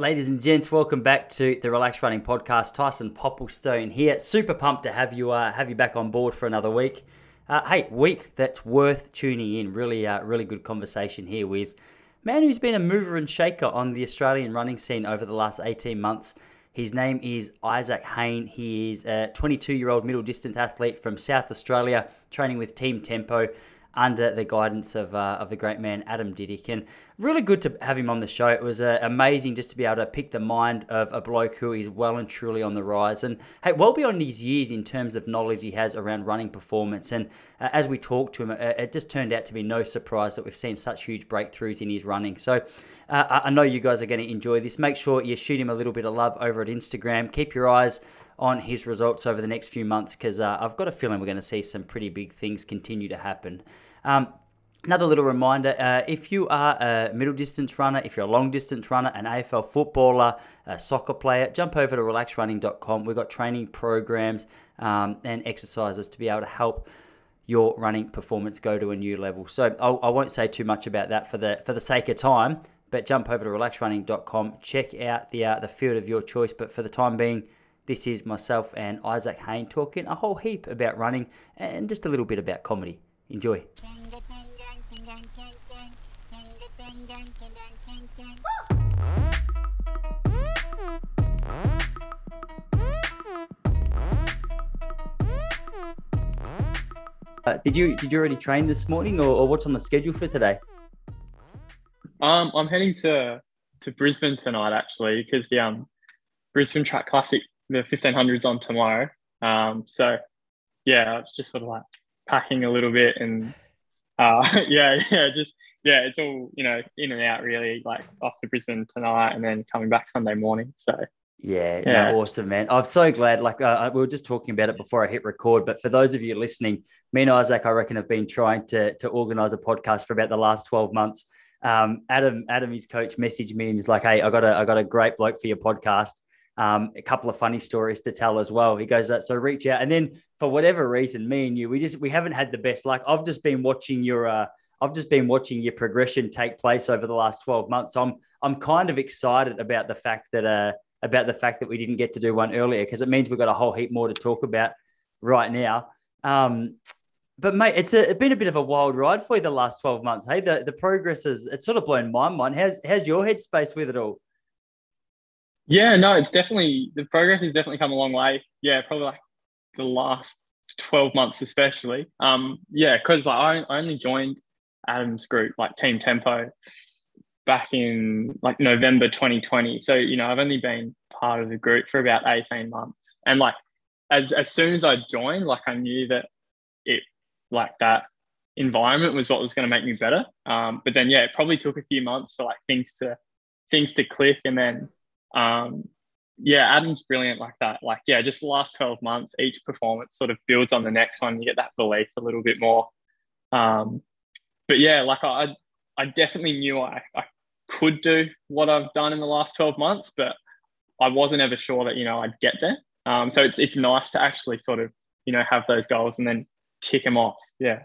Ladies and gents, welcome back to the Relax Running Podcast. Tyson Popplestone here. Super pumped to have you uh, have you back on board for another week. Uh, hey, week that's worth tuning in. Really, uh, really good conversation here with man who's been a mover and shaker on the Australian running scene over the last 18 months. His name is Isaac Heyne. He is a 22 year old middle distance athlete from South Australia, training with Team Tempo under the guidance of, uh, of the great man Adam Didyk. And really good to have him on the show. It was uh, amazing just to be able to pick the mind of a bloke who is well and truly on the rise. And hey, well beyond his years in terms of knowledge he has around running performance. And uh, as we talked to him, uh, it just turned out to be no surprise that we've seen such huge breakthroughs in his running. So uh, I know you guys are going to enjoy this. Make sure you shoot him a little bit of love over at Instagram. Keep your eyes on his results over the next few months because uh, I've got a feeling we're going to see some pretty big things continue to happen. Um, Another little reminder uh, if you are a middle distance runner, if you're a long distance runner, an AFL footballer, a soccer player, jump over to relaxrunning.com. We've got training programs um, and exercises to be able to help your running performance go to a new level. So I'll, I will not say too much about that for the for the sake of time, but jump over to relaxrunning.com, check out the uh, the field of your choice. But for the time being, this is myself and Isaac Heyne talking a whole heap about running and just a little bit about comedy. Enjoy. Uh, did you did you already train this morning, or, or, what's on the schedule for today? Um, I'm heading to to Brisbane tonight actually because the um Brisbane Track Classic, the 1500s on tomorrow. Um, so yeah, it's just sort of like packing a little bit and uh, yeah, yeah, just yeah, it's all you know in and out really. Like off to Brisbane tonight and then coming back Sunday morning. So yeah, yeah. No, awesome, man. I'm so glad. Like, uh, we were just talking about it before I hit record, but for those of you listening, me and Isaac, I reckon, have been trying to, to organize a podcast for about the last 12 months. Um, Adam, Adam, his coach, messaged me and he's like, Hey, I got a, I got a great bloke for your podcast. Um, a couple of funny stories to tell as well. He goes, So reach out. And then for whatever reason, me and you, we just, we haven't had the best luck. I've just been watching your, uh, I've just been watching your progression take place over the last 12 months. So I'm, I'm kind of excited about the fact that, uh, about the fact that we didn't get to do one earlier because it means we've got a whole heap more to talk about right now. Um, but mate, it's, a, it's been a bit of a wild ride for you the last 12 months. Hey, the, the progress is it's sort of blown my mind. How's how's your headspace with it all? Yeah, no, it's definitely the progress has definitely come a long way. Yeah, probably like the last 12 months especially. Um, yeah, because like, I, only joined Adam's group, like Team Tempo, back in like November 2020. So, you know, I've only been part of the group for about 18 months. And like as as soon as I joined, like I knew that it like that environment was what was going to make me better. Um, but then yeah, it probably took a few months for like things to things to click and then um yeah, Adam's brilliant like that. Like, yeah, just the last 12 months, each performance sort of builds on the next one. You get that belief a little bit more. Um, but yeah, like I, I definitely knew I, I could do what I've done in the last 12 months, but I wasn't ever sure that, you know, I'd get there. Um, so it's, it's nice to actually sort of, you know, have those goals and then tick them off. Yeah.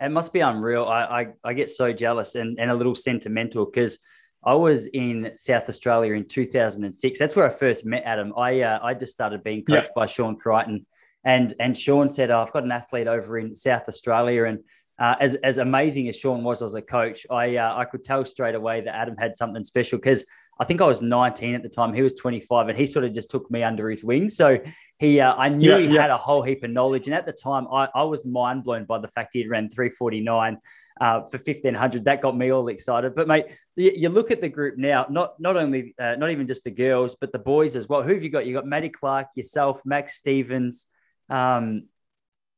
It must be unreal. I, I, I get so jealous and, and a little sentimental because I was in South Australia in 2006. That's where I first met Adam. I, uh, I just started being coached yeah. by Sean Crichton. And, and Sean said, oh, I've got an athlete over in South Australia and uh, as, as amazing as Sean was as a coach, I uh, I could tell straight away that Adam had something special because I think I was 19 at the time. He was 25, and he sort of just took me under his wing. So he, uh, I knew yeah, he yeah. had a whole heap of knowledge. And at the time, I, I was mind blown by the fact he had ran 349 uh, for 1500. That got me all excited. But mate, you, you look at the group now, not not only uh, not even just the girls, but the boys as well. Who have you got? You got Matty Clarke, yourself, Max Stevens. Um,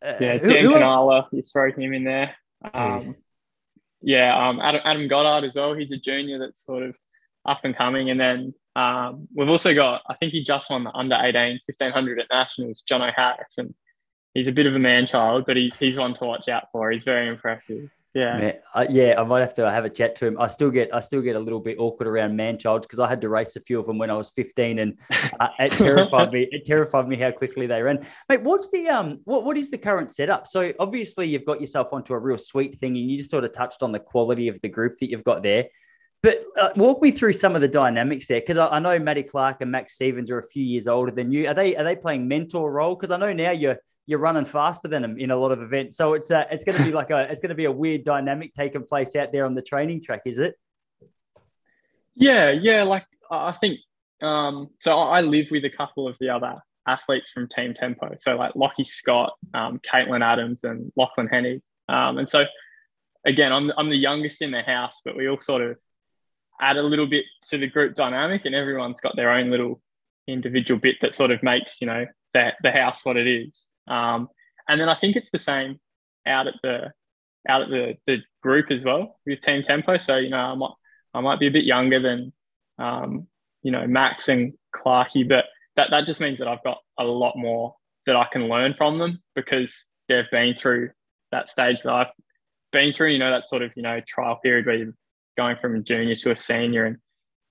uh, yeah, Dan who, Canala, you throw him in there. Um, yeah, um, Adam, Adam Goddard as well. He's a junior that's sort of up and coming. And then um, we've also got, I think he just won the under 18 1500 at Nationals, John O'Harris. And he's a bit of a man child, but he's, he's one to watch out for. He's very impressive. Yeah, Man, uh, yeah, I might have to have a chat to him. I still get, I still get a little bit awkward around man childs because I had to race a few of them when I was 15, and uh, it terrified me. It terrified me how quickly they ran. Mate, what's the um, what what is the current setup? So obviously you've got yourself onto a real sweet thing, and you just sort of touched on the quality of the group that you've got there. But uh, walk me through some of the dynamics there, because I, I, know Matty Clarke and Max Stevens are a few years older than you. Are they are they playing mentor role? Because I know now you're you're running faster than them in a lot of events, so it's uh, it's going to be like a it's going to be a weird dynamic taking place out there on the training track, is it? Yeah, yeah. Like I think um, so. I live with a couple of the other athletes from Team Tempo, so like Lockie Scott, um, Caitlin Adams, and Lachlan Hennig, um, and so again, I'm I'm the youngest in the house, but we all sort of add a little bit to the group dynamic, and everyone's got their own little individual bit that sort of makes you know the the house what it is. Um, and then I think it's the same out at the out at the the group as well with Team Tempo. So you know I might I might be a bit younger than um, you know Max and Clarky, but that that just means that I've got a lot more that I can learn from them because they've been through that stage that I've been through. You know that sort of you know trial period where you're going from a junior to a senior and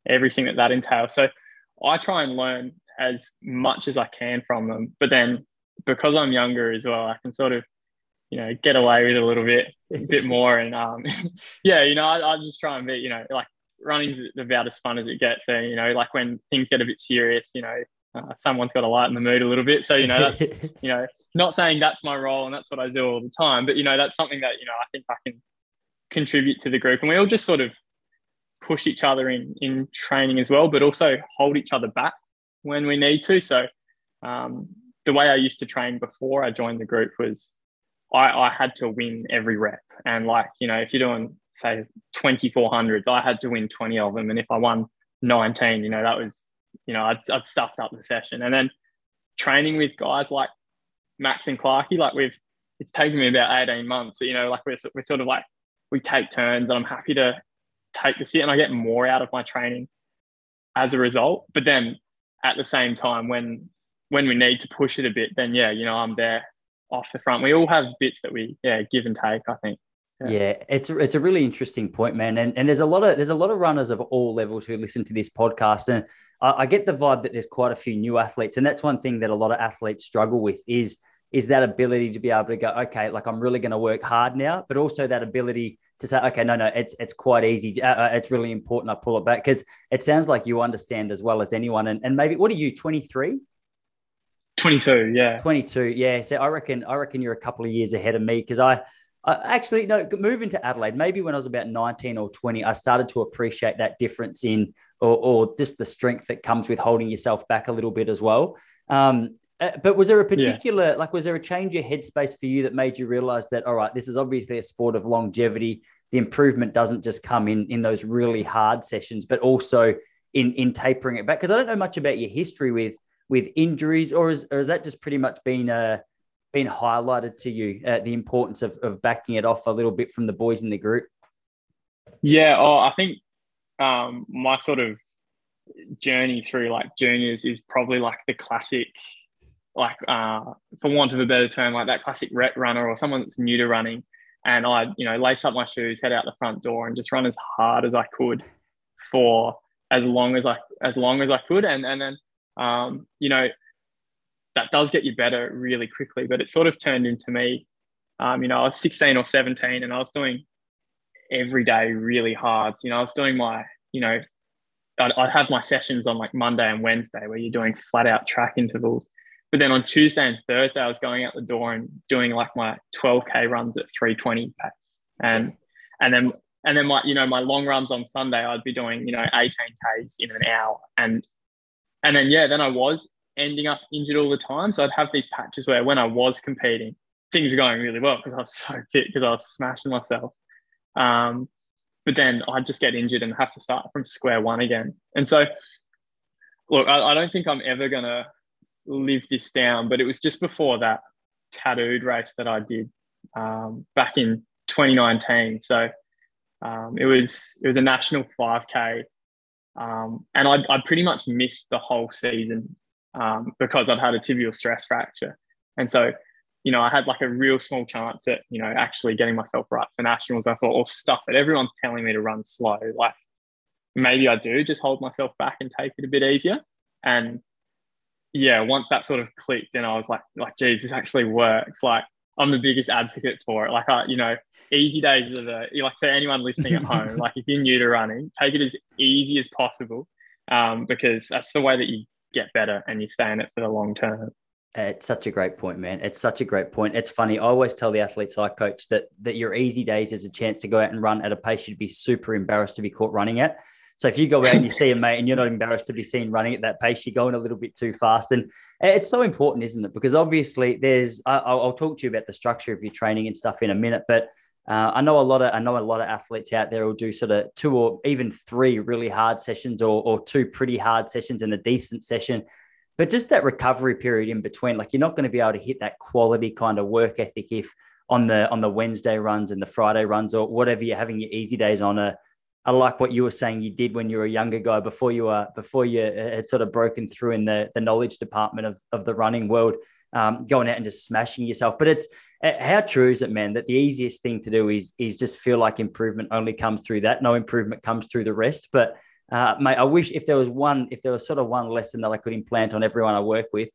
everything that that entails. So I try and learn as much as I can from them. But then because I'm younger as well, I can sort of, you know, get away with a little bit, a bit more. And um, yeah, you know, I, I just try and be, you know, like running's about as fun as it gets. And, you know, like when things get a bit serious, you know, uh, someone's got to lighten the mood a little bit. So, you know, that's, you know, not saying that's my role and that's what I do all the time, but, you know, that's something that, you know, I think I can contribute to the group. And we all just sort of push each other in, in training as well, but also hold each other back when we need to. So, um, the way I used to train before I joined the group was I, I had to win every rep. And like, you know, if you're doing, say, 2400s, I had to win 20 of them. And if I won 19, you know, that was you know, I'd, I'd stuffed up the session. And then training with guys like Max and Clarky, like we've, it's taken me about 18 months, but you know, like we're, we're sort of like, we take turns and I'm happy to take the sit and I get more out of my training as a result. But then at the same time, when, when we need to push it a bit, then yeah, you know, I'm there off the front. We all have bits that we, yeah, give and take, I think. Yeah. yeah. it's it's a really interesting point, man. And and there's a lot of there's a lot of runners of all levels who listen to this podcast, and I, I, get the vibe that there's quite a few new athletes, and that's one thing that a lot of athletes struggle with is is that ability to be able to go, okay, like I'm really going to work hard now, but also that ability to say, okay, no, no, it's it's quite easy. Uh, uh it's really important. I pull it back because it sounds like you understand as well as anyone. And and maybe what are you, 23? 22, yeah. 22, yeah. So I reckon I reckon you're a couple of years ahead of me because I uh, actually, no, moving to Adelaide, maybe when I was about 19 or 20, I started to appreciate that difference in, or, or just the strength that comes with holding yourself back a little bit as well. Um, uh, but was there a particular, yeah. like, was there a change of headspace for you that made you realize that, all right, this is obviously a sport of longevity. The improvement doesn't just come in in those really hard sessions, but also in in tapering it back. Because I don't know much about your history with with injuries, or is or has that just pretty much been a been highlighted to you uh, the importance of, of backing it off a little bit from the boys in the group? Yeah, oh, I think um, my sort of journey through like juniors is probably like the classic, like uh, for want of a better term, like that classic ret runner or someone that's new to running. And I, you know, lace up my shoes, head out the front door, and just run as hard as I could for as long as I as long as I could. And and then, um, you know, that does get you better really quickly. But it sort of turned into me. Um, you know, I was 16 or 17 and I was doing every day really hard. So, you know, I was doing my, you know, I'd, I'd have my sessions on like Monday and Wednesday where you're doing flat out track intervals. But then on Tuesday and Thursday, I was going out the door and doing like my 12k runs at 320 pace, and and then and then my you know my long runs on Sunday, I'd be doing you know 18ks in an hour, and and then yeah, then I was ending up injured all the time. So I'd have these patches where when I was competing, things were going really well because I was so fit because I was smashing myself. Um, but then I'd just get injured and have to start from square one again. And so, look, I, I don't think I'm ever going to live this down, but it was just before that tattooed race that I did um, back in 2019. So um, it was it was a national 5K, um, and I I pretty much missed the whole season um, because I'd had a tibial stress fracture. And so, you know, I had like a real small chance at, you know, actually getting myself right for nationals. I thought, oh, stuff it. Everyone's telling me to run slow. Like maybe I do just hold myself back and take it a bit easier. And yeah, once that sort of clicked, and I was like, like, geez, this actually works. Like I'm the biggest advocate for it. Like I, you know, easy days are the like for anyone listening at home. like if you're new to running, take it as easy as possible, um, because that's the way that you get better and you stay in it for the long term. It's such a great point, man. It's such a great point. It's funny. I always tell the athletes I coach that that your easy days is a chance to go out and run at a pace you'd be super embarrassed to be caught running at. So if you go out and you see a mate and you're not embarrassed to be seen running at that pace, you're going a little bit too fast. And it's so important, isn't it? Because obviously there's, I'll, I'll talk to you about the structure of your training and stuff in a minute, but uh, I know a lot of I know a lot of athletes out there will do sort of two or even three really hard sessions or, or two pretty hard sessions and a decent session. But just that recovery period in between, like you're not going to be able to hit that quality kind of work ethic if on the on the Wednesday runs and the Friday runs or whatever you're having your easy days on a I like what you were saying you did when you were a younger guy before you were before you uh, had sort of broken through in the the knowledge department of, of the running world, um, going out and just smashing yourself. But it's uh, how true is it, man, that the easiest thing to do is is just feel like improvement only comes through that. No improvement comes through the rest. But uh, mate, I wish if there was one, if there was sort of one lesson that I could implant on everyone I work with,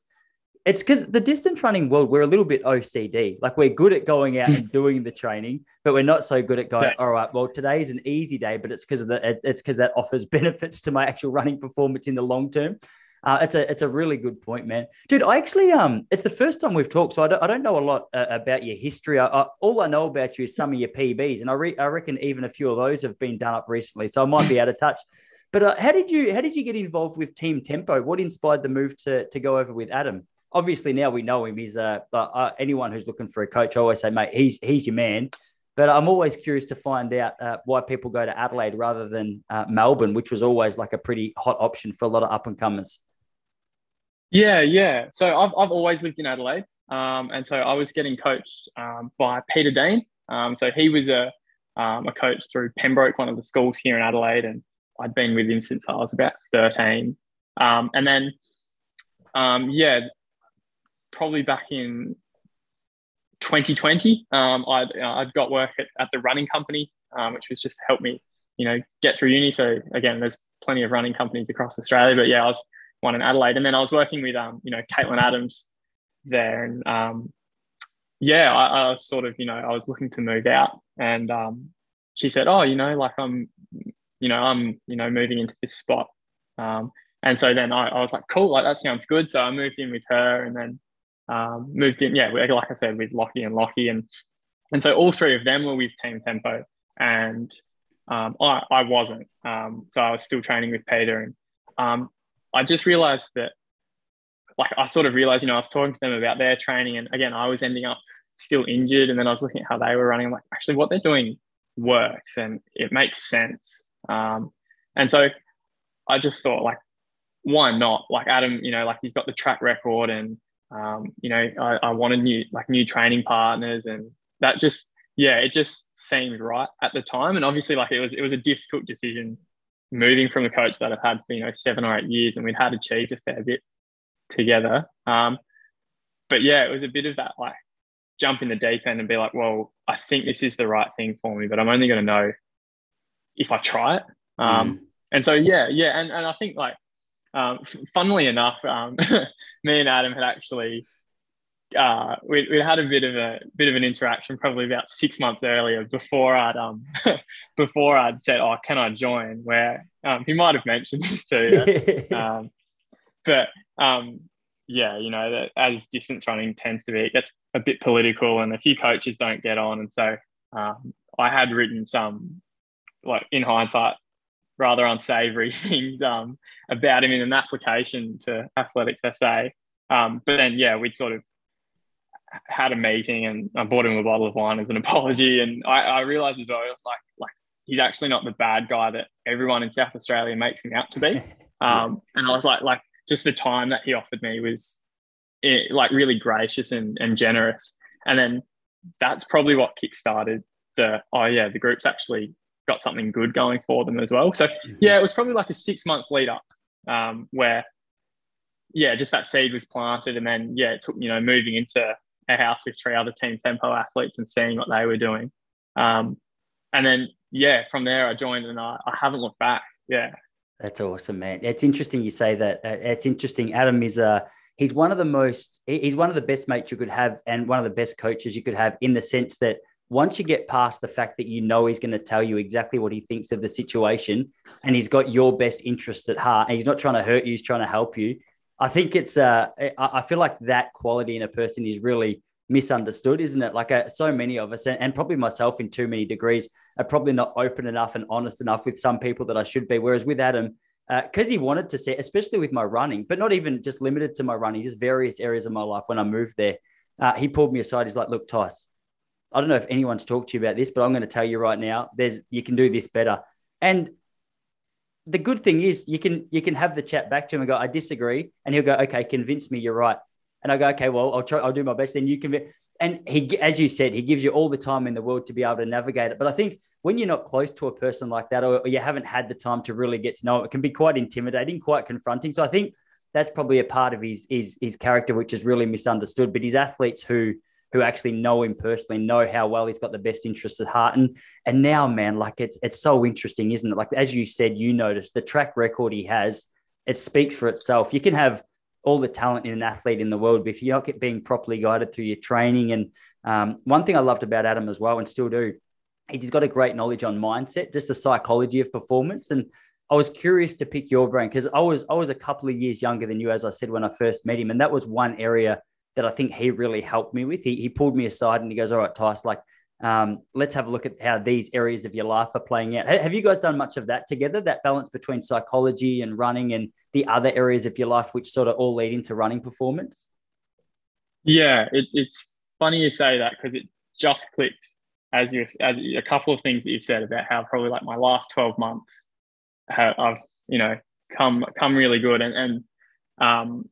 it's because the distance running world, we're a little bit OCD. Like we're good at going out and doing the training, but we're not so good at going, yeah. all right, well, today is an easy day, but it's because of the it's because that offers benefits to my actual running performance in the long term. Uh, it's a it's a really good point, man, dude. I actually um, it's the first time we've talked, so I don't, I don't know a lot uh, about your history. I, I, all I know about you is some of your PBs, and I re, I reckon even a few of those have been done up recently, so I might be out of touch. But uh, how did you how did you get involved with Team Tempo? What inspired the move to to go over with Adam? Obviously, now we know him. He's uh, uh anyone who's looking for a coach, I always say, mate, he's he's your man. But I'm always curious to find out uh, why people go to Adelaide rather than uh, Melbourne, which was always like a pretty hot option for a lot of up and comers. Yeah, yeah. So I've, I've always lived in Adelaide. Um, and so I was getting coached um, by Peter Dean. Um, so he was a, um, a coach through Pembroke, one of the schools here in Adelaide. And I'd been with him since I was about 13. Um, and then, um, yeah, probably back in 2020, um, I'd, uh, I'd got work at, at the running company, um, which was just to help me, you know, get through uni. So again, there's plenty of running companies across Australia, but yeah, I was one in Adelaide. And then I was working with, um, you know, Caitlin Adams there. And um, yeah, I, I was sort of, you know, I was looking to move out and um, she said, oh, you know, like I'm you know, I'm, you know, moving into this spot. Um, and so then I, I, was like, cool, like that sounds good. So I moved in with her and then um, moved in, yeah, like I said, with Lockie and Lockie. And, and so all three of them were with Team Tempo and um, I, I wasn't. Um, so I was still training with Peter. And um, I just realized that, like, I sort of realized, you know, I was talking to them about their training. And again, I was ending up still injured. And then I was looking at how they were running. I'm like, actually, what they're doing works and it makes sense. Um, and so I just thought, like, why not? Like Adam, you know, like he's got the track record, and um, you know, I, I wanted new like new training partners, and that just yeah, it just seemed right at the time. And obviously, like it was it was a difficult decision moving from a coach that I've had for you know seven or eight years, and we'd had achieved a fair bit together. Um, but yeah, it was a bit of that like jump in the deep end and be like, well, I think this is the right thing for me, but I'm only going to know if I try it. Um, mm. And so, yeah, yeah. And, and I think like, um, funnily enough, um, me and Adam had actually, uh, we, we had a bit of a bit of an interaction probably about six months earlier before I'd, um, before I'd said, oh, can I join? Where, um, he might've mentioned this too. um, but, um, yeah, you know, that as distance running tends to be, it gets a bit political and a few coaches don't get on. And so, um, I had written some like in hindsight, rather unsavory things um, about him in an application to Athletics SA. Um, but then, yeah, we'd sort of had a meeting and I bought him a bottle of wine as an apology. And I, I realized as well, it was like, like he's actually not the bad guy that everyone in South Australia makes him out to be. Um, and I was like, like just the time that he offered me was it, eh, like really gracious and, and generous. And then that's probably what kickstarted the, oh yeah, the group's actually got something good going for them as well. So mm-hmm. yeah, it was probably like a six month lead up um, where yeah, just that seed was planted, and then yeah, it took you know moving into a house with three other team tempo athletes and seeing what they were doing, um, and then yeah, from there I joined and I, I haven't looked back. Yeah, that's awesome, man. It's interesting you say that. Uh, it's interesting. Adam is a he's one of the most he's one of the best mates you could have and one of the best coaches you could have in the sense that once you get past the fact that you know he's going to tell you exactly what he thinks of the situation and he's got your best interest at heart and he's not trying to hurt you he's trying to help you i think it's uh i feel like that quality in a person is really misunderstood isn't it like uh, so many of us and, and probably myself in too many degrees are probably not open enough and honest enough with some people that i should be whereas with adam because uh, he wanted to see, especially with my running, but not even just limited to my running, just various areas of my life when I moved there. Uh, he pulled me aside. He's like, "Look, Tice, I don't know if anyone's talked to you about this, but I'm going to tell you right now. There's you can do this better." And the good thing is, you can you can have the chat back to him and go, "I disagree," and he'll go, "Okay, convince me you're right." And I go, "Okay, well, I'll try. I'll do my best." Then you can, and he, as you said, he gives you all the time in the world to be able to navigate it. But I think when you're not close to a person like that, or, or you haven't had the time to really get to know it, it can be quite intimidating, quite confronting. So I think that's probably a part of his his his character which is really misunderstood. But his athletes who who actually know him personally know how well he's got the best interests at heart. And and now, man, like it's it's so interesting, isn't it? Like as you said, you noticed the track record he has. It speaks for itself. You can have all the talent in an athlete in the world, but if you're not being properly guided through your training, and um, one thing I loved about Adam as well, and still do, he's got a great knowledge on mindset, just the psychology of performance. And I was curious to pick your brain because I was I was a couple of years younger than you, as I said when I first met him, and that was one area that I think he really helped me with. He, he pulled me aside and he goes, "All right, Tice, like um, let's have a look at how these areas of your life are playing out." Have you guys done much of that together? That balance between psychology and running and the other areas of your life, which sort of all lead into running performance. Yeah, it, it's funny you say that because it just clicked as you as a couple of things that you've said about how probably like my last 12 months have, I've you know come come really good and and um,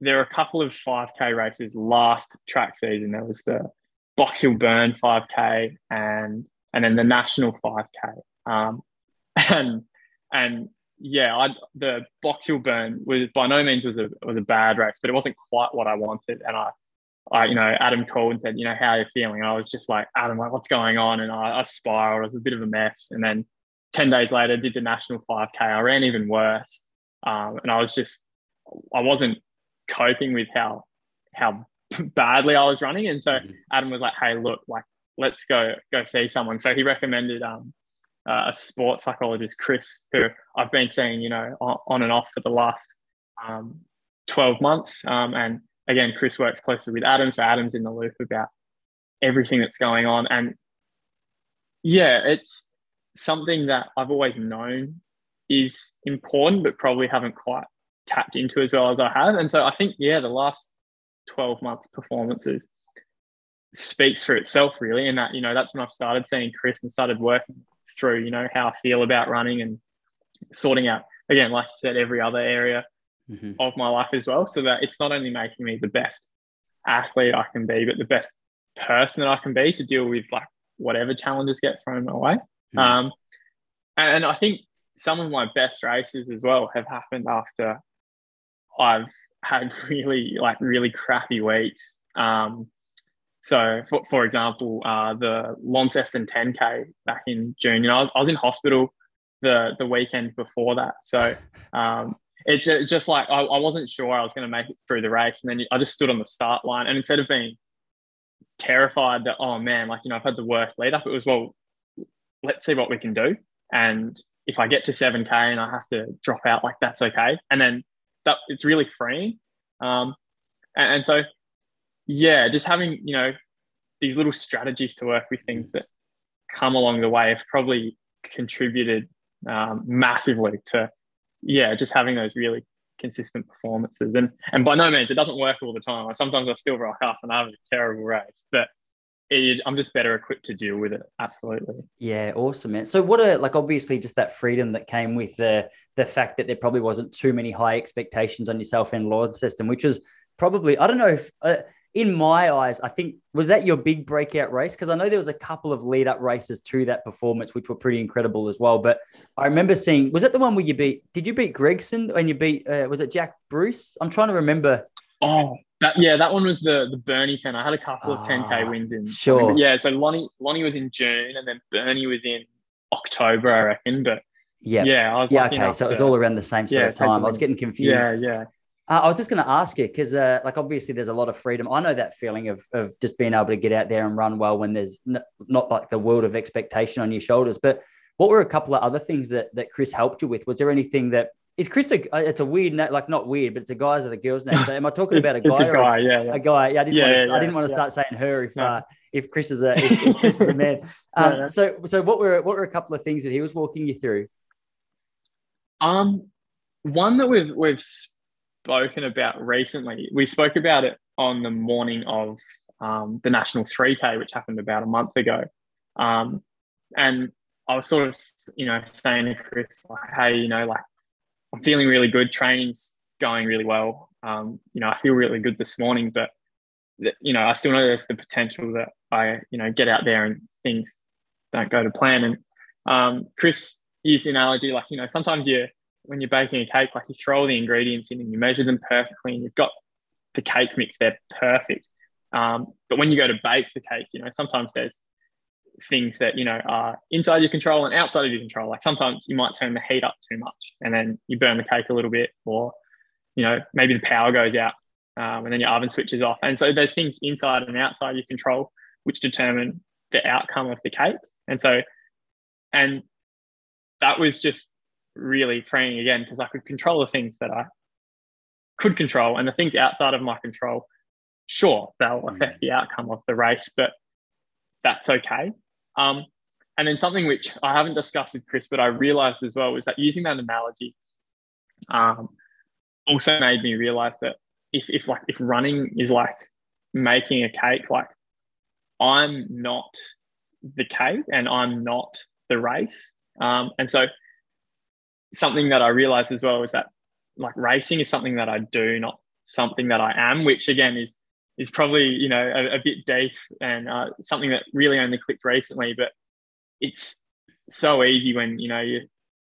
there are a couple of 5k races last track season there was the Box Hill Burn 5k and and then the national 5k um, and and yeah I the Box Hill Burn was by no means was a was a bad race but it wasn't quite what I wanted and I I, you know, Adam called and said, you know, how are you feeling? And I was just like, Adam, like, what's going on? And I, I spiraled. It was a bit of a mess. And then 10 days later, did the national 5K. I ran even worse. Um, and I was just, I wasn't coping with how, how badly I was running. And so mm-hmm. Adam was like, hey, look, like, let's go, go see someone. So he recommended um, uh, a sports psychologist, Chris, who I've been seeing, you know, on, on and off for the last um, 12 months. Um, and again, Chris works closely with Adam, so Adam's in the loop about everything that's going on. And yeah, it's something that I've always known is important, but probably haven't quite tapped into as well as I have. And so I think, yeah, the last 12 months performances speaks for itself really. And that, you know, that's when I've started seeing Chris and started working through, you know, how I feel about running and sorting out, again, like you said, every other area mm-hmm. of my life as well. So that it's not only making me the best athlete I can be, but the best person that I can be to deal with like whatever challenges get thrown my way. Mm-hmm. Um, and I think some of my best races as well have happened after I've had really like really crappy weeks. Um, so, for, for example, uh, the Launceston 10K back in June, you know, I was, I was in hospital the the weekend before that. So, um, it's just like I, I wasn't sure I was going to make it through the race, and then I just stood on the start line, and instead of being terrified that oh man, like you know I've had the worst lead up, it was well, let's see what we can do, and if I get to seven k and I have to drop out, like that's okay, and then that it's really freeing, um, and, and so yeah, just having you know these little strategies to work with things that come along the way have probably contributed um, massively to yeah, just having those really consistent performances. And and by no means it doesn't work all the time. Sometimes I still rock up and I have a terrible race, but it, I'm just better equipped to deal with it. Absolutely. Yeah, awesome, man. So what a like obviously just that freedom that came with the the fact that there probably wasn't too many high expectations on yourself and system, which was probably I don't know if. Uh, in my eyes, I think was that your big breakout race because I know there was a couple of lead up races to that performance which were pretty incredible as well. But I remember seeing was that the one where you beat? Did you beat Gregson and you beat? Uh, was it Jack Bruce? I'm trying to remember. Oh, that, yeah, that one was the the Burnie ten. I had a couple of 10k ah, wins in. Sure. Yeah, so Lonnie Lonnie was in June and then Burnie was in October, I reckon. But yeah, yeah, I was yeah. Okay, so it was all around the same sort yeah, of time. I was getting confused. Yeah, yeah. Uh, I was just going to ask you because, uh, like, obviously, there's a lot of freedom. I know that feeling of of just being able to get out there and run well when there's n- not like the world of expectation on your shoulders. But what were a couple of other things that that Chris helped you with? Was there anything that is Chris? A, it's a weird name, like not weird, but it's a guy's or a girl's name. So am I talking about a guy? it's a guy, yeah, yeah, A guy. Yeah, I didn't yeah, want to. yeah, I didn't want to start saying her if No. uh, if Chris is a if, if Chris is a man. Um, No, no. So so what were what were a couple of things that he was walking you through? Um, one that we've we've spoken about recently. We spoke about it on the morning of um, the national 3K, which happened about a month ago. Um, and I was sort of, you know, saying to Chris, like, hey, you know, like I'm feeling really good. Training's going really well. Um, you know, I feel really good this morning, but you know, I still know there's the potential that I, you know, get out there and things don't go to plan. And um, Chris used the analogy like, you know, sometimes you when you're baking a cake, like you throw all the ingredients in and you measure them perfectly, and you've got the cake mix there perfect. Um, but when you go to bake the cake, you know, sometimes there's things that you know are inside your control and outside of your control. Like sometimes you might turn the heat up too much, and then you burn the cake a little bit, or you know maybe the power goes out, um, and then your oven switches off. And so there's things inside and outside your control which determine the outcome of the cake. And so, and that was just really freeing again because I could control the things that I could control, and the things outside of my control, sure, they'll affect the outcome of the race, but that's okay. Um, and then something which I haven't discussed with Chris, but I realized as well was that using that analogy um, also made me realize that if, if like if running is like making a cake, like I'm not the cake and I'm not the race. Um, and so something that I realized as well is that like racing is something that I do, not something that I am, which again is is probably you know a, a bit deep and uh, something that really only clicked recently. But it's so easy when you know you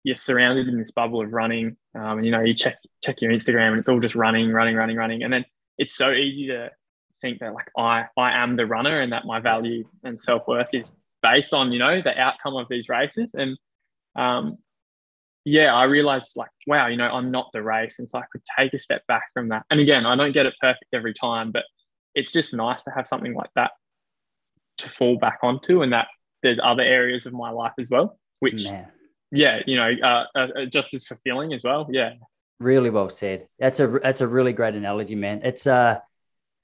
you're surrounded in this bubble of running, um, and you know you check check your Instagram and it's all just running, running, running, running, and then it's so easy to think that like I I am the runner and that my value and self worth is based on you know the outcome of these races and um, yeah, I realized like, wow, you know, I'm not the race. And so I could take a step back from that. And again, I don't get it perfect every time, but it's just nice to have something like that to fall back onto and that there's other areas of my life as well, which, Man, yeah, you know, uh, uh, just as fulfilling as well. Yeah. really well said. That's a that's a really great analogy, man. It's uh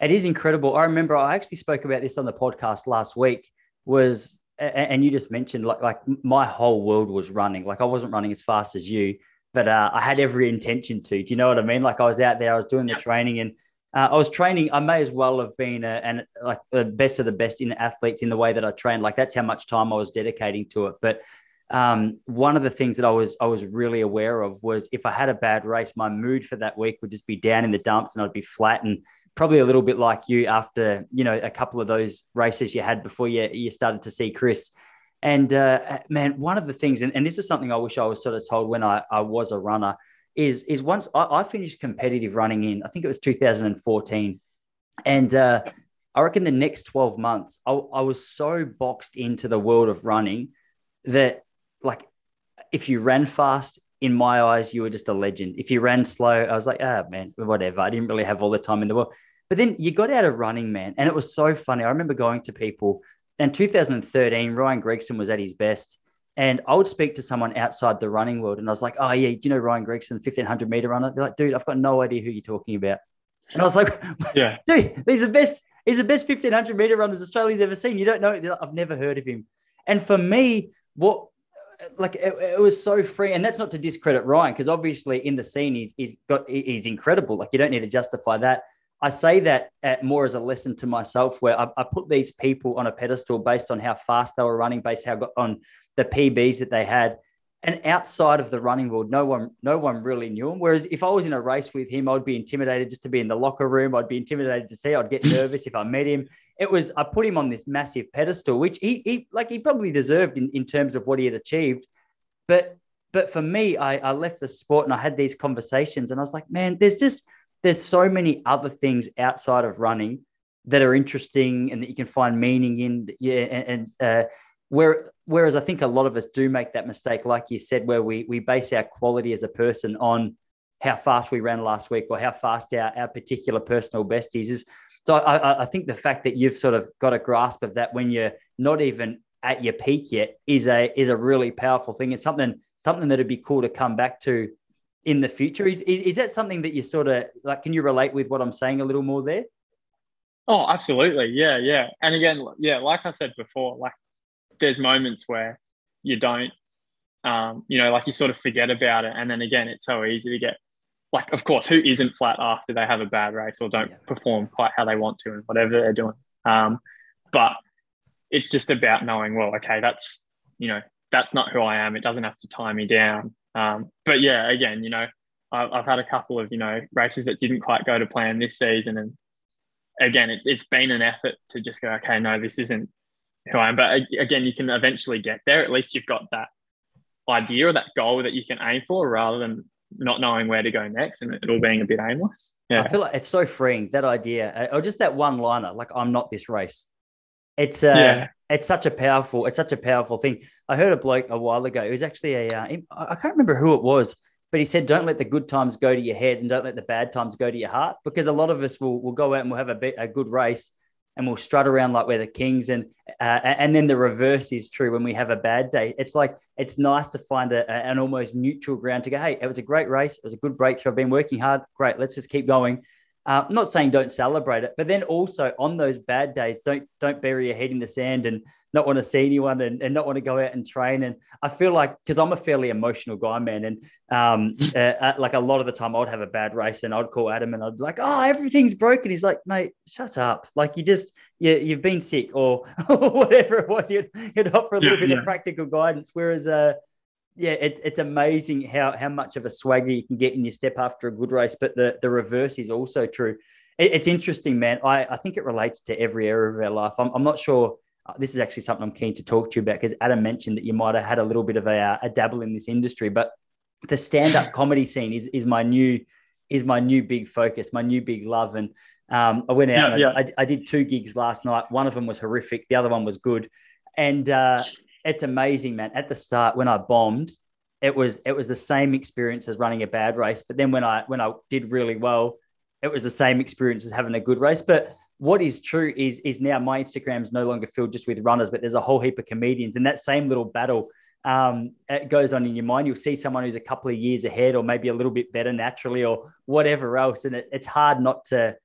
it is incredible. I remember I actually spoke about this on the podcast last week. Was and you just mentioned like like my whole world was running. Like I wasn't running as fast as you, but uh, I had every intention to. Do you know what I mean? Like I was out there, I was doing the training, and uh, I was training. I may as well have been a, and like the best of the best in athletes in the way that I trained. Like that's how much time I was dedicating to it. But um, one of the things that I was I was really aware of was if I had a bad race, my mood for that week would just be down in the dumps, and I'd be flat and probably a little bit like you after you know a couple of those races you had before you you started to see Chris. And uh, man, one of the things, and, and this is something I wish I was sort of told when I, I was a runner, is is once I, I finished competitive running in, I think it was 2014, and uh, I reckon the next 12 months, I, I was so boxed into the world of running that, like, if you ran fast, in my eyes, you were just a legend. If you ran slow, I was like, ah, man, whatever. I didn't really have all the time in the world. But then you got out of running, man, and it was so funny. I remember going to people, and 2013, Ryan Gregson was at his best. And I would speak to someone outside the running world, and I was like, "Oh yeah, do you know Ryan Gregson, 1500 meter runner?" They're like, "Dude, I've got no idea who you're talking about." And I was like, Yeah. dude, he's the best. He's the best 1500 meter runners Australia's ever seen. You don't know. I've never heard of him. And for me, what like it, it was so free, and that's not to discredit Ryan because obviously in the scene he's he's got he's incredible. Like you don't need to justify that. I say that at more as a lesson to myself, where I, I put these people on a pedestal based on how fast they were running, based how on the PBs that they had, and outside of the running world, no one, no one really knew him. Whereas if I was in a race with him, I'd be intimidated just to be in the locker room. I'd be intimidated to see. I'd get nervous if I met him. It was I put him on this massive pedestal, which he, he like he probably deserved in, in terms of what he had achieved. But but for me, I, I left the sport and I had these conversations, and I was like, man, there's just there's so many other things outside of running that are interesting and that you can find meaning in. Yeah, and, and uh, where whereas I think a lot of us do make that mistake, like you said, where we we base our quality as a person on how fast we ran last week or how fast our, our particular personal besties is. So I, I think the fact that you've sort of got a grasp of that when you're not even at your peak yet is a is a really powerful thing. It's something something that'd be cool to come back to in the future. Is, is, is that something that you sort of like? Can you relate with what I'm saying a little more there? Oh, absolutely. Yeah, yeah. And again, yeah, like I said before, like there's moments where you don't, um, you know, like you sort of forget about it. And then again, it's so easy to get, like, of course, who isn't flat after they have a bad race or don't yeah. perform quite how they want to and whatever they're doing. Um, but it's just about knowing, well, okay, that's, you know, that's not who I am. It doesn't have to tie me down. Um, but yeah, again, you know, I've, I've had a couple of, you know, races that didn't quite go to plan this season. And again, it's, it's been an effort to just go, okay, no, this isn't who I am. But again, you can eventually get there. At least you've got that idea or that goal that you can aim for rather than not knowing where to go next and it all being a bit aimless. Yeah. I feel like it's so freeing that idea, or just that one liner, like I'm not this race. It's uh, yeah. It's such a powerful, it's such a powerful thing. I heard a bloke a while ago. It was actually a, uh, I can't remember who it was, but he said, "Don't let the good times go to your head, and don't let the bad times go to your heart." Because a lot of us will will go out and we'll have a, bit, a good race, and we'll strut around like we're the kings, and uh, and then the reverse is true when we have a bad day. It's like it's nice to find a, a, an almost neutral ground to go. Hey, it was a great race. It was a good breakthrough. I've been working hard. Great. Let's just keep going. Uh, I'm not saying don't celebrate it, but then also on those bad days, don't don't bury your head in the sand and not want to see anyone and, and not want to go out and train. And I feel like because I'm a fairly emotional guy, man, and um, uh, uh, like a lot of the time I'd have a bad race and I'd call Adam and I'd be like, "Oh, everything's broken." He's like, "Mate, shut up! Like you just you you've been sick or, whatever it was." You'd, you'd offer a little yeah, bit yeah. of practical guidance, whereas uh, yeah, it, it's amazing how how much of a swagger you can get in your step after a good race. But the the reverse is also true. It, it's interesting, man. I, I think it relates to every area of our life. I'm, I'm not sure. Uh, this is actually something I'm keen to talk to you about because Adam mentioned that you might have had a little bit of a, uh, a dabble in this industry, but the stand up comedy scene is is my new is my new big focus, my new big love. And um, I went out yeah, yeah. I, I, did two gigs last night. One of them was horrific. The other one was good. And uh, it's amazing, man. At the start, when I bombed, it was it was the same experience as running a bad race. But then when I when I did really well, it was the same experience as having a good race. But what is true is is now my Instagram is no longer filled just with runners, but there's a whole heap of comedians, and that same little battle um, it goes on in your mind. You'll see someone who's a couple of years ahead, or maybe a little bit better naturally, or whatever else, and it, it's hard not to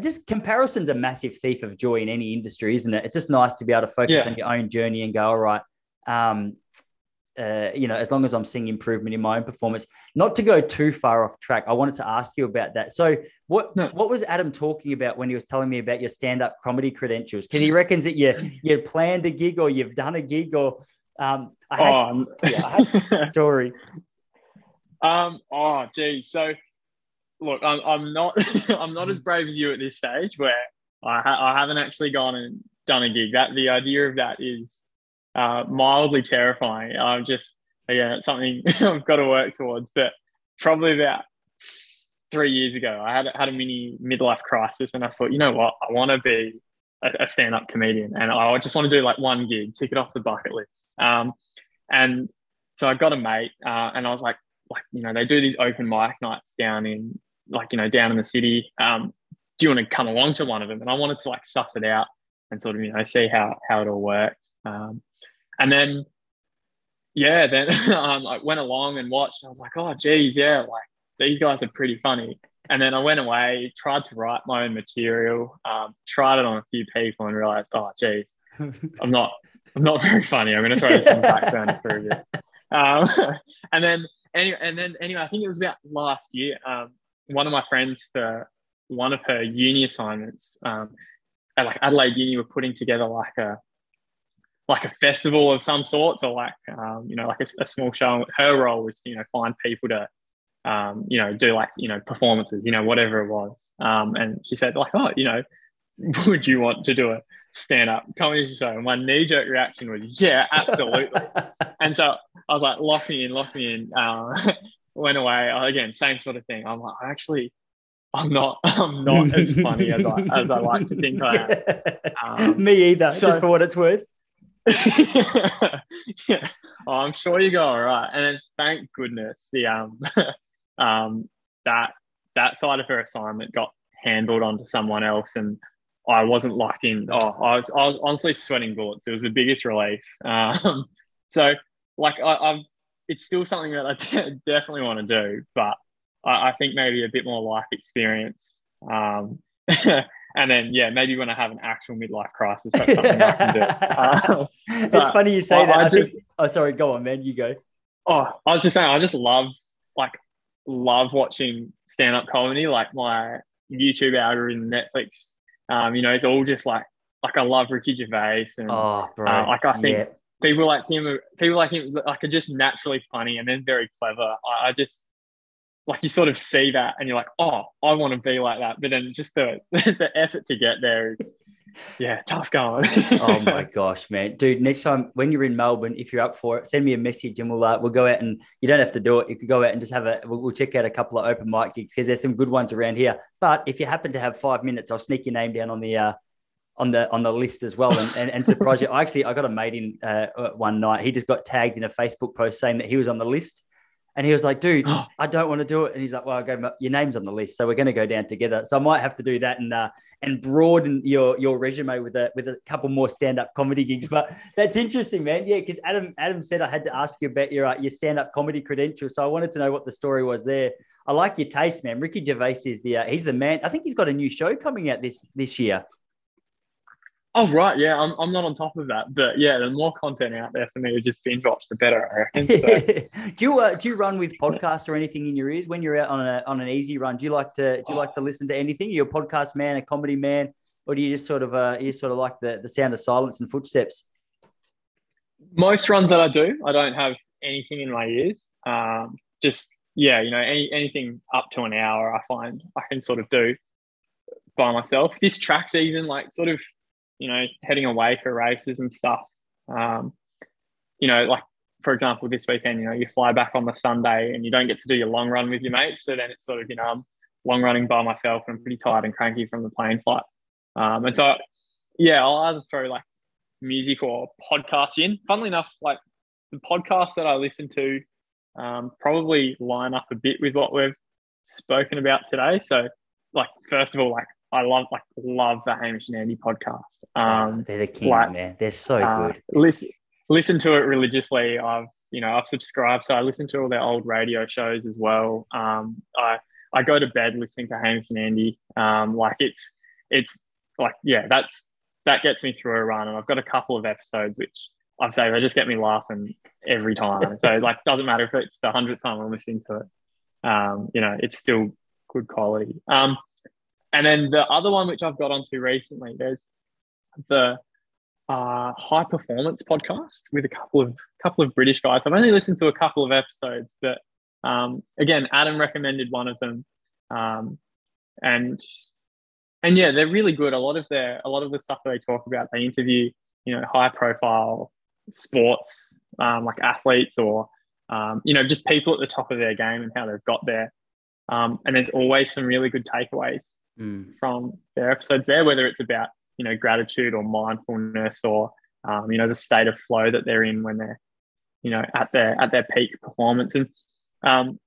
just comparison's a massive thief of joy in any industry, isn't it? It's just nice to be able to focus yeah. on your own journey and go, all right, um, uh, you know, as long as I'm seeing improvement in my own performance. Not to go too far off track, I wanted to ask you about that. So, what no. what was Adam talking about when he was telling me about your stand up comedy credentials? Because he reckons that you you planned a gig or you've done a gig or um, I had, oh, yeah, I had story. Um, oh, geez. So look, I'm, I'm not I'm not as mm. brave as you at this stage where I, ha- I haven't actually gone and done a gig. That the idea of that is uh, mildly terrifying. I'm just again, it's something I've got to work towards. But probably about three years ago, I had had a mini midlife crisis, and I thought, you know what, I want to be a, a stand up comedian, and I just want to do like one gig, tick it off the bucket list. Um, and so I got a mate, uh, and I was like, like you know, they do these open mic nights down in like you know down in the city um, do you want to come along to one of them? And i wanted to like suss it out and sort of you know see how how it all worked. Um, and then yeah then um, i went along and watched and i was like oh geez yeah like these guys are pretty funny. And then i went away tried to write my own material um, tried it on a few people and realized oh geez i'm not i'm not very funny. I'm going to throw this in the background for a bit um, and then anyway and then anyway i think it was about last year um, one of my friends for one of her uni assignments um, at like Adelaide Uni were putting together like a like a festival of some sorts or like um, you know like a, a, small show. Her role was you know find people to um, you know do like you know performances you know whatever it was. Um, and she said like oh you know would you want to do a stand up comedy show? And my knee jerk reaction was yeah absolutely. and so I was like lock me in lock me in. Uh, went away. Again, same sort of thing. I'm like, actually, I'm not, I'm not as funny as I, as I like to think I am. Um, Me either, so, just for what it's worth. yeah. Oh, I'm sure you go all right. And thank goodness the um, um, that that side of her assignment got handled onto someone else, and I wasn't locked in. Oh, I was I was honestly sweating bullets. It was the biggest relief. Um, so like I, I've, it's still something that I definitely want to do, but I, I think maybe a bit more life experience. Um, and then yeah, maybe when I have an actual midlife crisis, that's something I can do. Uh, it's funny you say I, that. I, I just, think, oh, sorry, go on, man. You go. Oh, I was just saying, I just love like love watching stand up comedy. Like my YouTube algorithm, Netflix, um, you know, it's all just like like I love Ricky Gervais and oh. Uh, like I think yeah. People like him, people like him, like are just naturally funny and then very clever. I, I just like you sort of see that and you're like, oh, I want to be like that. But then just the the effort to get there is yeah, tough going. oh my gosh, man, dude! Next time when you're in Melbourne, if you're up for it, send me a message and we'll uh, we'll go out and you don't have to do it. You could go out and just have a we'll, we'll check out a couple of open mic gigs because there's some good ones around here. But if you happen to have five minutes, I'll sneak your name down on the uh, on the on the list as well and, and, and surprise you. I actually I got a mate in uh, one night. He just got tagged in a Facebook post saying that he was on the list and he was like, dude, I don't want to do it. And he's like, well, I go, your name's on the list. So we're going to go down together. So I might have to do that and, uh, and broaden your, your resume with a, with a couple more stand-up comedy gigs. But that's interesting, man. Yeah. Cause Adam, Adam said I had to ask you about your, uh, your stand-up comedy credentials. So I wanted to know what the story was there. I like your taste, man. Ricky Gervais is the, uh, he's the man. I think he's got a new show coming out this, this year. Oh right, yeah, I'm, I'm not on top of that, but yeah, the more content out there for me to just binge watch, the better. I reckon. So. do you uh, do you run with podcast or anything in your ears when you're out on a on an easy run? Do you like to do you like to listen to anything? You're a podcast man, a comedy man, or do you just sort of uh, you sort of like the the sound of silence and footsteps? Most runs that I do, I don't have anything in my ears. Um, just yeah, you know, any, anything up to an hour, I find I can sort of do by myself. This track's even like sort of you know, heading away for races and stuff. Um, you know, like for example, this weekend, you know, you fly back on the Sunday and you don't get to do your long run with your mates. So then it's sort of, you know, I'm long running by myself and I'm pretty tired and cranky from the plane flight. Um, and so, yeah, I'll either throw like music or podcasts in. Funnily enough, like the podcasts that I listen to um, probably line up a bit with what we've spoken about today. So, like, first of all, like I love like love the Hamish and Andy podcast. Um, they're the kings, like, man. They're so uh, good. Listen, listen to it religiously. I've you know I've subscribed, so I listen to all their old radio shows as well. Um, I I go to bed listening to Hamish and Andy. Um, like it's it's like yeah, that's that gets me through a run, and I've got a couple of episodes which I've saved. They just get me laughing every time. so like doesn't matter if it's the hundredth time I'm listening to it. Um, you know, it's still good quality. Um, and then the other one which I've got onto recently, there's the uh, high performance podcast with a couple of couple of British guys. I've only listened to a couple of episodes, but um, again, Adam recommended one of them, um, and and yeah, they're really good. A lot of their a lot of the stuff that they talk about, they interview you know high profile sports um, like athletes or um, you know just people at the top of their game and how they've got there. Um, and there's always some really good takeaways mm. from their episodes there, whether it's about you know gratitude or mindfulness or um, you know the state of flow that they're in when they're you know at their at their peak performance and um,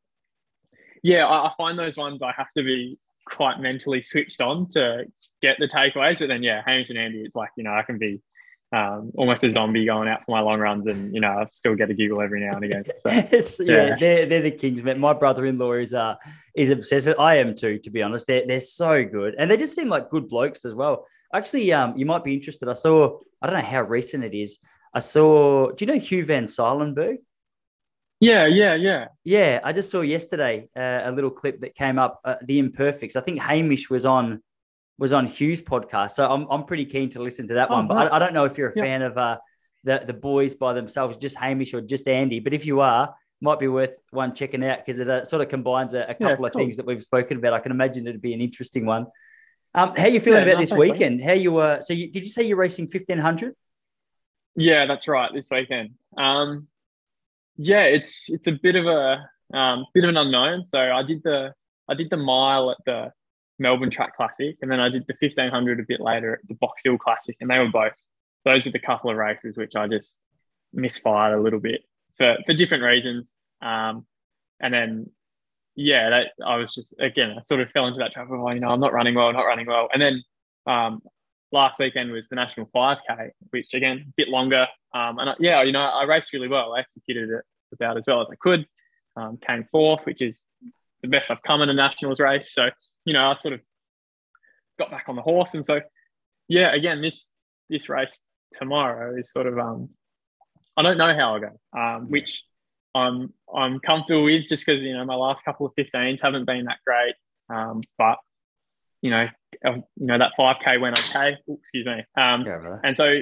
yeah I, I find those ones I have to be quite mentally switched on to get the takeaways but then yeah Hamish and Andy it's like you know I can be um, almost a zombie going out for my long runs, and you know I still get a giggle every now and again. So, yeah, yeah, they're, they're the kings, man. My brother-in-law is uh is obsessed with. I am too, to be honest. They're they're so good, and they just seem like good blokes as well. Actually, um, you might be interested. I saw. I don't know how recent it is. I saw. Do you know Hugh van Cuylenburg? Yeah, yeah, yeah, yeah. I just saw yesterday uh, a little clip that came up. Uh, the Imperfects. I think Hamish was on was on Hugh's podcast. So I'm, I'm pretty keen to listen to that oh, one. But I, I, don't know if you're a yeah. fan of uh, the, the boys by themselves, just Hamish or just Andy. But if you are, might be worth one checking out because it uh, sort of combines a, a couple yeah, of cool. things that we've spoken about. I can imagine it'd be an interesting one. Um, how you feeling yeah, about no, this weekend? How you uh, so you, did you say you're racing fifteen hundred? Yeah, that's right. This weekend. Um, yeah, it's it's a bit of a um, bit of an unknown. So I did the I did the mile at the Melbourne Track Classic, and then I did the 1500 a bit later at the Box Hill Classic, and they were both those were the couple of races which I just misfired a little bit for for different reasons. Um, and then yeah, that I was just again, I sort of fell into that trap of, oh, you know, I'm not running well, not running well, and then um, last weekend was the national 5K, which again a bit longer. Um, and I, yeah, you know, I raced really well. I executed it about as well as I could. Um, came fourth, which is the best I've come in a nationals race. So you know, I sort of got back on the horse, and so yeah, again, this this race tomorrow is sort of um, I don't know how I'll go, um, which I'm I'm comfortable with just because you know my last couple of 15s haven't been that great, um, but you know you know that 5k went okay. Excuse me. Um, yeah, and so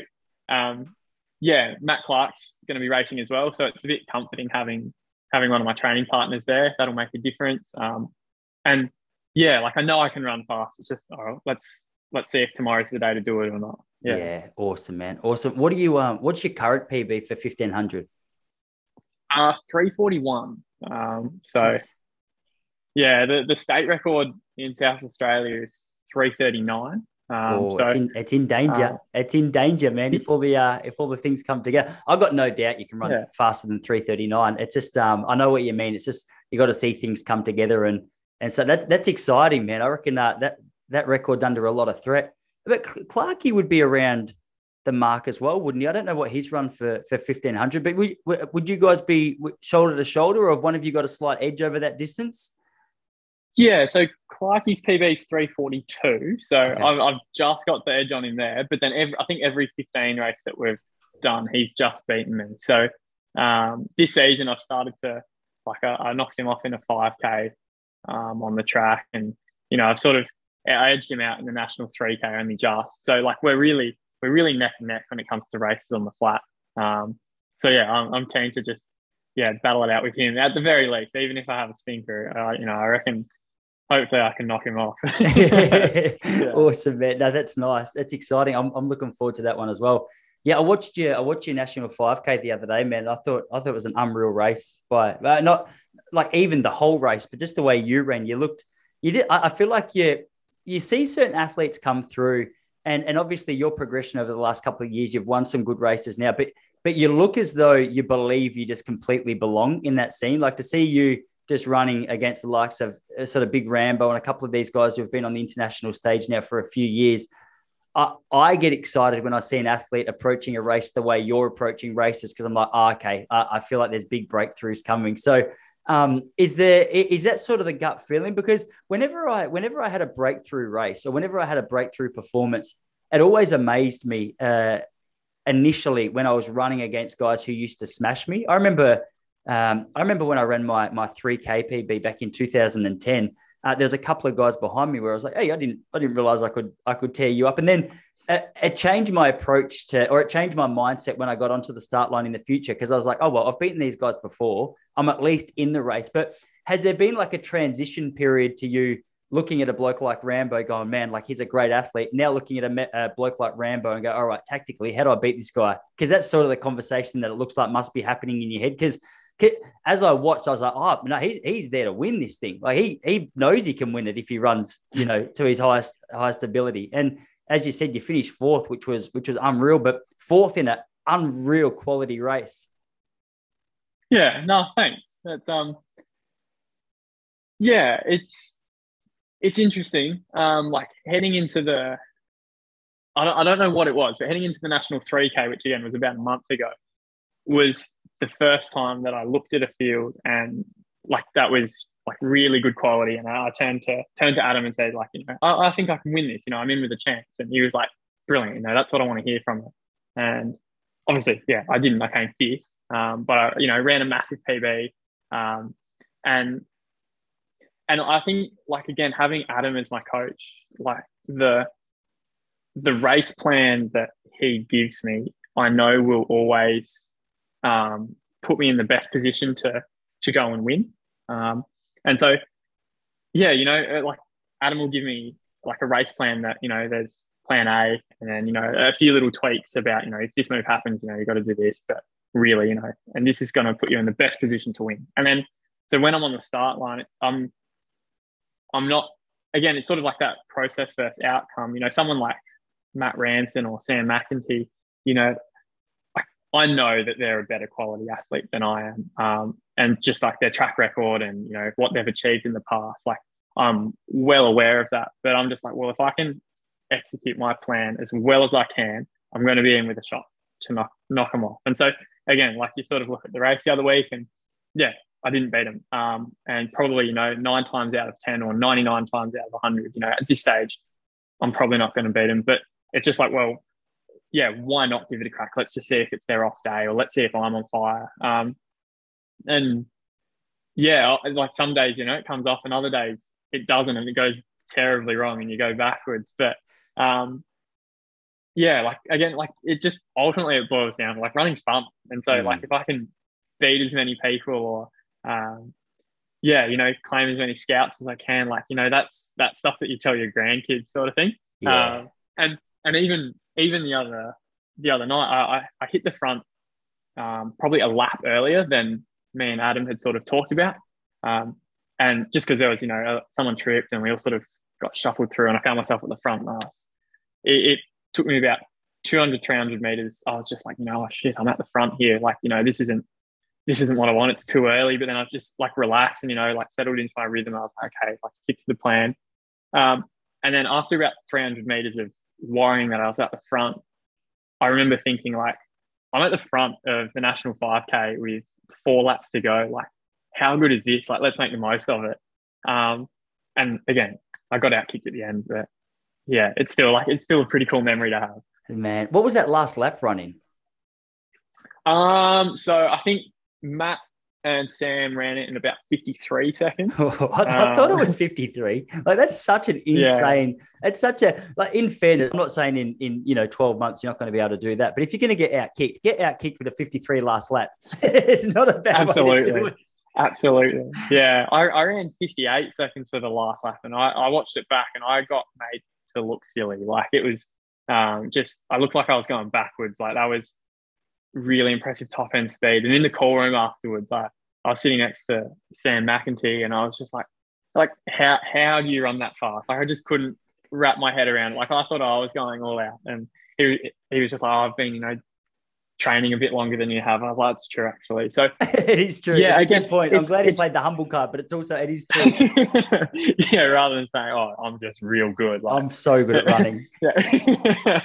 um, yeah, Matt Clarke's going to be racing as well, so it's a bit comforting having having one of my training partners there. That'll make a difference. Um, and yeah, like I know I can run fast. It's just oh, let's let's see if tomorrow's the day to do it or not. Yeah. yeah, awesome, man. Awesome. What do you um? What's your current PB for fifteen hundred? Uh, three forty one. Um, so yeah, the the state record in South Australia is three thirty nine. Um, oh, so, it's, in, it's in danger. Uh, it's in danger, man. If all the uh, if all the things come together, I've got no doubt you can run yeah. faster than three thirty nine. It's just um, I know what you mean. It's just you got to see things come together, and and so that that's exciting, man. I reckon uh, that that record's under a lot of threat. But Clarkey would be around the mark as well, wouldn't he? I don't know what he's run for for fifteen hundred, but would, would you guys be shoulder to shoulder, or have one of you got a slight edge over that distance? Yeah, so Clarkey's PB is 342. So okay. I've, I've, just got the edge on him there. But then every, I think every 15 race that we've done, he's just beaten me. So um, this season, I've started to, like, I, I knocked him off in a 5K um, on the track. And, you know, I've sort of, I edged him out in the national 3K only just. So, like, we're really, we're really neck and neck when it comes to races on the flat. Um, so, yeah, I'm, I'm keen to just, yeah, battle it out with him at the very least, even if I have a stinker. Uh, you know, I reckon hopefully I can knock him off. yeah. Awesome, man. No, that's nice. That's exciting. I'm, I'm looking forward to that one as well. Yeah, I watched you. I watched your national 5K the other day, man. I thought I thought it was an unreal race. By uh, not like even the whole race, but just the way you ran. You looked. You did. I, I feel like you you see certain athletes come through, and and obviously your progression over the last couple of years, you've won some good races now, but but you look as though you believe you just completely belong in that scene. Like to see you just running against the likes of uh, sort of Big Rambo and a couple of these guys who have been on the international stage now for a few years. I, I get excited when I see an athlete approaching a race the way you're approaching races because I'm like, oh, okay, I, I, feel like there's big breakthroughs coming. So, um, is there is that sort of the gut feeling? Because whenever I whenever I had a breakthrough race or whenever I had a breakthrough performance, it always amazed me. Uh, initially, when I was running against guys who used to smash me, I remember um, I remember when I ran my my 3K PB back in 2010. Uh, there was a couple of guys behind me where I was like, "Hey, I didn't I didn't realize I could I could tear you up." And then it, it changed my approach to, or it changed my mindset when I got onto the start line in the future because I was like, "Oh well, I've beaten these guys before. I'm at least in the race." But has there been like a transition period to you? looking at a bloke like Rambo, going, man, like he's a great athlete. Now looking at a, a bloke like Rambo and go, all right, tactically, how do I beat this guy? Because that's sort of the conversation that it looks like must be happening in your head. Because as I watched, I was like, oh no, he's he's there to win this thing. Like he he knows he can win it if he runs, you know, to his highest highest ability. And as you said, you finished fourth, which was which was unreal, but fourth in an unreal quality race. Yeah, no, thanks. That's um yeah, it's it's interesting. Um, like heading into the I don't, I don't know what it was, but heading into the national 3K, which again was about a month ago, was the first time that I looked at a field and like that was like really good quality. And I, turned to turned to Adam and said, like, you know, I, I, think I can win this. You know, I'm in with a chance. And he was like, brilliant. You know, that's what I want to hear from you. And obviously, yeah, I didn't. I came fifth, um, but I, you know, ran a massive PB. Um, and and I think like again having Adam as my coach, like the the race plan that he gives me, I know will always um, put me in the best position to to go and win. Um, and so, yeah, you know, uh, like Adam will give me like a race plan that you know there's plan A, and then you know a few little tweaks about you know if this move happens, you know you got to do this, but really, you know, and this is going to put you in the best position to win. And then, so when I'm on the start line, I'm I'm not again. It's sort of like that process versus outcome. You know, someone like Matt Ramsden or Sam McEntee, you know, I know that they're a better quality athlete than I am. Um, and just like their track record and you know what they've achieved in the past. Like I'm well aware of that, but I'm just like, well, if I can execute my plan as well as I can, I'm going to be in with a shot to knock knock them off. And so again, like you sort of look at the race the other week, and yeah, I didn't beat them. Um, and probably you know nine times out of ten or 99 times out of 100, you know, at this stage, I'm probably not going to beat them. But it's just like, well, yeah, why not give it a crack? Let's just see if it's their off day, or let's see if I'm on fire. Um, and yeah, like some days, you know, it comes off, and other days it doesn't, and it goes terribly wrong, and you go backwards. But um, yeah, like again, like it just ultimately it boils down like running's fun, and so mm. like if I can beat as many people or um, yeah, you know, claim as many scouts as I can, like you know, that's that stuff that you tell your grandkids, sort of thing. Yeah. Um, and and even even the other the other night, I I, hit the front um, probably a lap earlier than me and Adam had sort of talked about, um, and just because there was you know uh, someone tripped and we all sort of got shuffled through, and I found myself at the front last. It, it took me about 200, 300 meters. I was just like, you know, oh, shit, I'm at the front here. Like, you know, this isn't this isn't what I want. It's too early. But then I just like relaxed and you know, like settled into my rhythm. I was like, okay, like stick to the plan. Um, and then after about 300 meters of worrying that I was at the front, I remember thinking like, I'm at the front of the national 5K with four laps to go. Like, how good is this? Like, let's make the most of it. Um, and again, I got out kicked at the end, but yeah, it's still like it's still a pretty cool memory to have. Man, what was that last lap running? Um, so I think Matt and Sam ran it in about 53 seconds. I, I thought it was um, 53. Like that's such an insane, yeah. it's such a like in fairness, I'm not saying in in you know 12 months you're not going to be able to do that, but if you're going to get out kicked, get out kicked with a 53 last lap. it's not a bad Absolutely. Absolutely. Yeah. I, I ran 58 seconds for the last lap and I, I watched it back and I got made to look silly. Like it was um, just, I looked like I was going backwards. Like that was really impressive top end speed. And in the call room afterwards, I, I was sitting next to Sam McEntee and I was just like, like how how do you run that fast? Like I just couldn't wrap my head around. It. Like I thought I was going all out, and he he was just like, oh, I've been you know training a bit longer than you have. I was like, it's true actually. So it is true. Yeah, it's again, point. I'm glad he played the humble card, but it's also it is true. yeah, rather than saying, oh, I'm just real good. Like, I'm so good at running. yeah,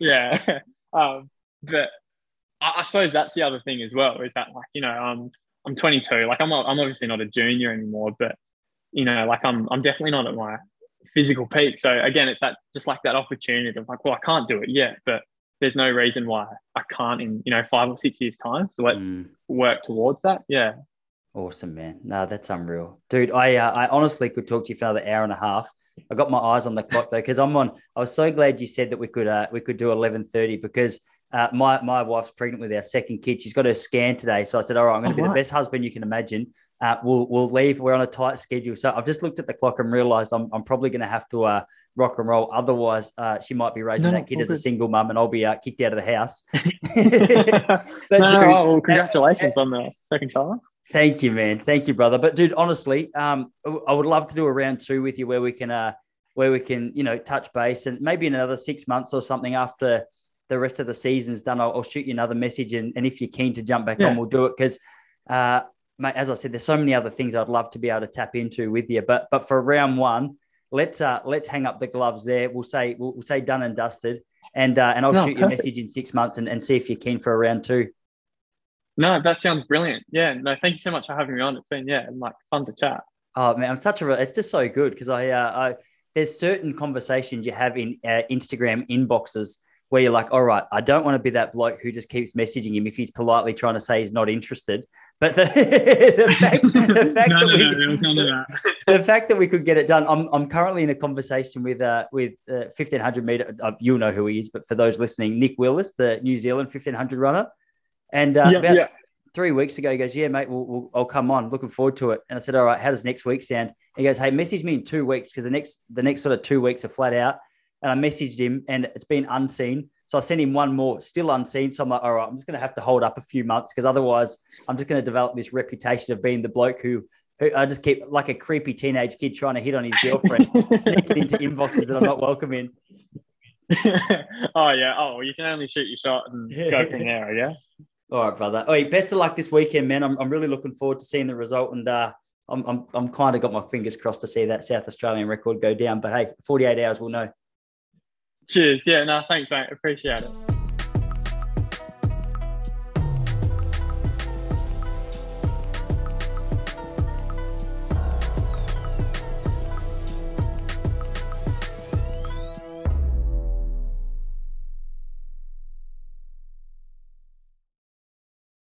yeah. Um, but I, I suppose that's the other thing as well is that like you know um I'm 22. Like I'm I'm obviously not a junior anymore, but you know like I'm I'm definitely not at my physical peak. So again, it's that just like that opportunity of like, well, I can't do it yet, but there's no reason why I can't in you know five or six years time. So let's mm. work towards that. Yeah. Awesome, man. No, that's unreal, dude. I uh, I honestly could talk to you for another hour and a half. I got my eyes on the clock though, because I'm on. I was so glad you said that we could uh, we could do 11:30 because uh, my my wife's pregnant with our second kid. She's got her scan today, so I said, "All right, I'm going to oh, be right. the best husband you can imagine." Uh, we'll we'll leave. We're on a tight schedule, so I've just looked at the clock and realised I'm I'm probably going to have to uh, rock and roll. Otherwise, uh, she might be raising no, that kid as a single mum, and I'll be uh, kicked out of the house. no, well, congratulations on the second child. Thank you, man. Thank you, brother. But dude, honestly, um, I would love to do a round two with you where we can, uh, where we can, you know, touch base and maybe in another six months or something after the rest of the season's done, I'll, I'll shoot you another message. And, and if you're keen to jump back yeah. on, we'll do it. Because, uh, mate, as I said, there's so many other things I'd love to be able to tap into with you. But but for round one, let's uh, let's hang up the gloves there. We'll say we'll, we'll say done and dusted. And uh, and I'll no, shoot perfect. you a message in six months and, and see if you're keen for a round two. No, that sounds brilliant. Yeah, no, thank you so much for having me on. It's been yeah, like fun to chat. Oh man, I'm such a. It's just so good because I, uh, I there's certain conversations you have in uh, Instagram inboxes where you're like, all right, I don't want to be that bloke who just keeps messaging him if he's politely trying to say he's not interested. But the, the fact, the fact no, that we, no, the fact that we could get it done, I'm, I'm currently in a conversation with uh, with uh, 1500 meter. Uh, you'll know who he is, but for those listening, Nick Willis, the New Zealand 1500 runner, and uh, yeah, about yeah. three weeks ago, he goes, "Yeah, mate, we'll, we'll, I'll come on. Looking forward to it." And I said, "All right, how does next week sound?" He goes, "Hey, message me in two weeks because the next the next sort of two weeks are flat out." And I messaged him, and it's been unseen. So I sent him one more, still unseen. So I'm like, all right, I'm just going to have to hold up a few months because otherwise I'm just going to develop this reputation of being the bloke who, who I just keep like a creepy teenage kid trying to hit on his girlfriend, sneaking into inboxes that I'm not welcome in. oh yeah. Oh, you can only shoot your shot and go from there, I guess. All right, brother. Oh, best of luck this weekend, man. I'm, I'm really looking forward to seeing the result, and uh, I'm I'm, I'm kind of got my fingers crossed to see that South Australian record go down. But hey, 48 hours, we'll know. Cheers. Yeah, no, thanks, mate. Appreciate it.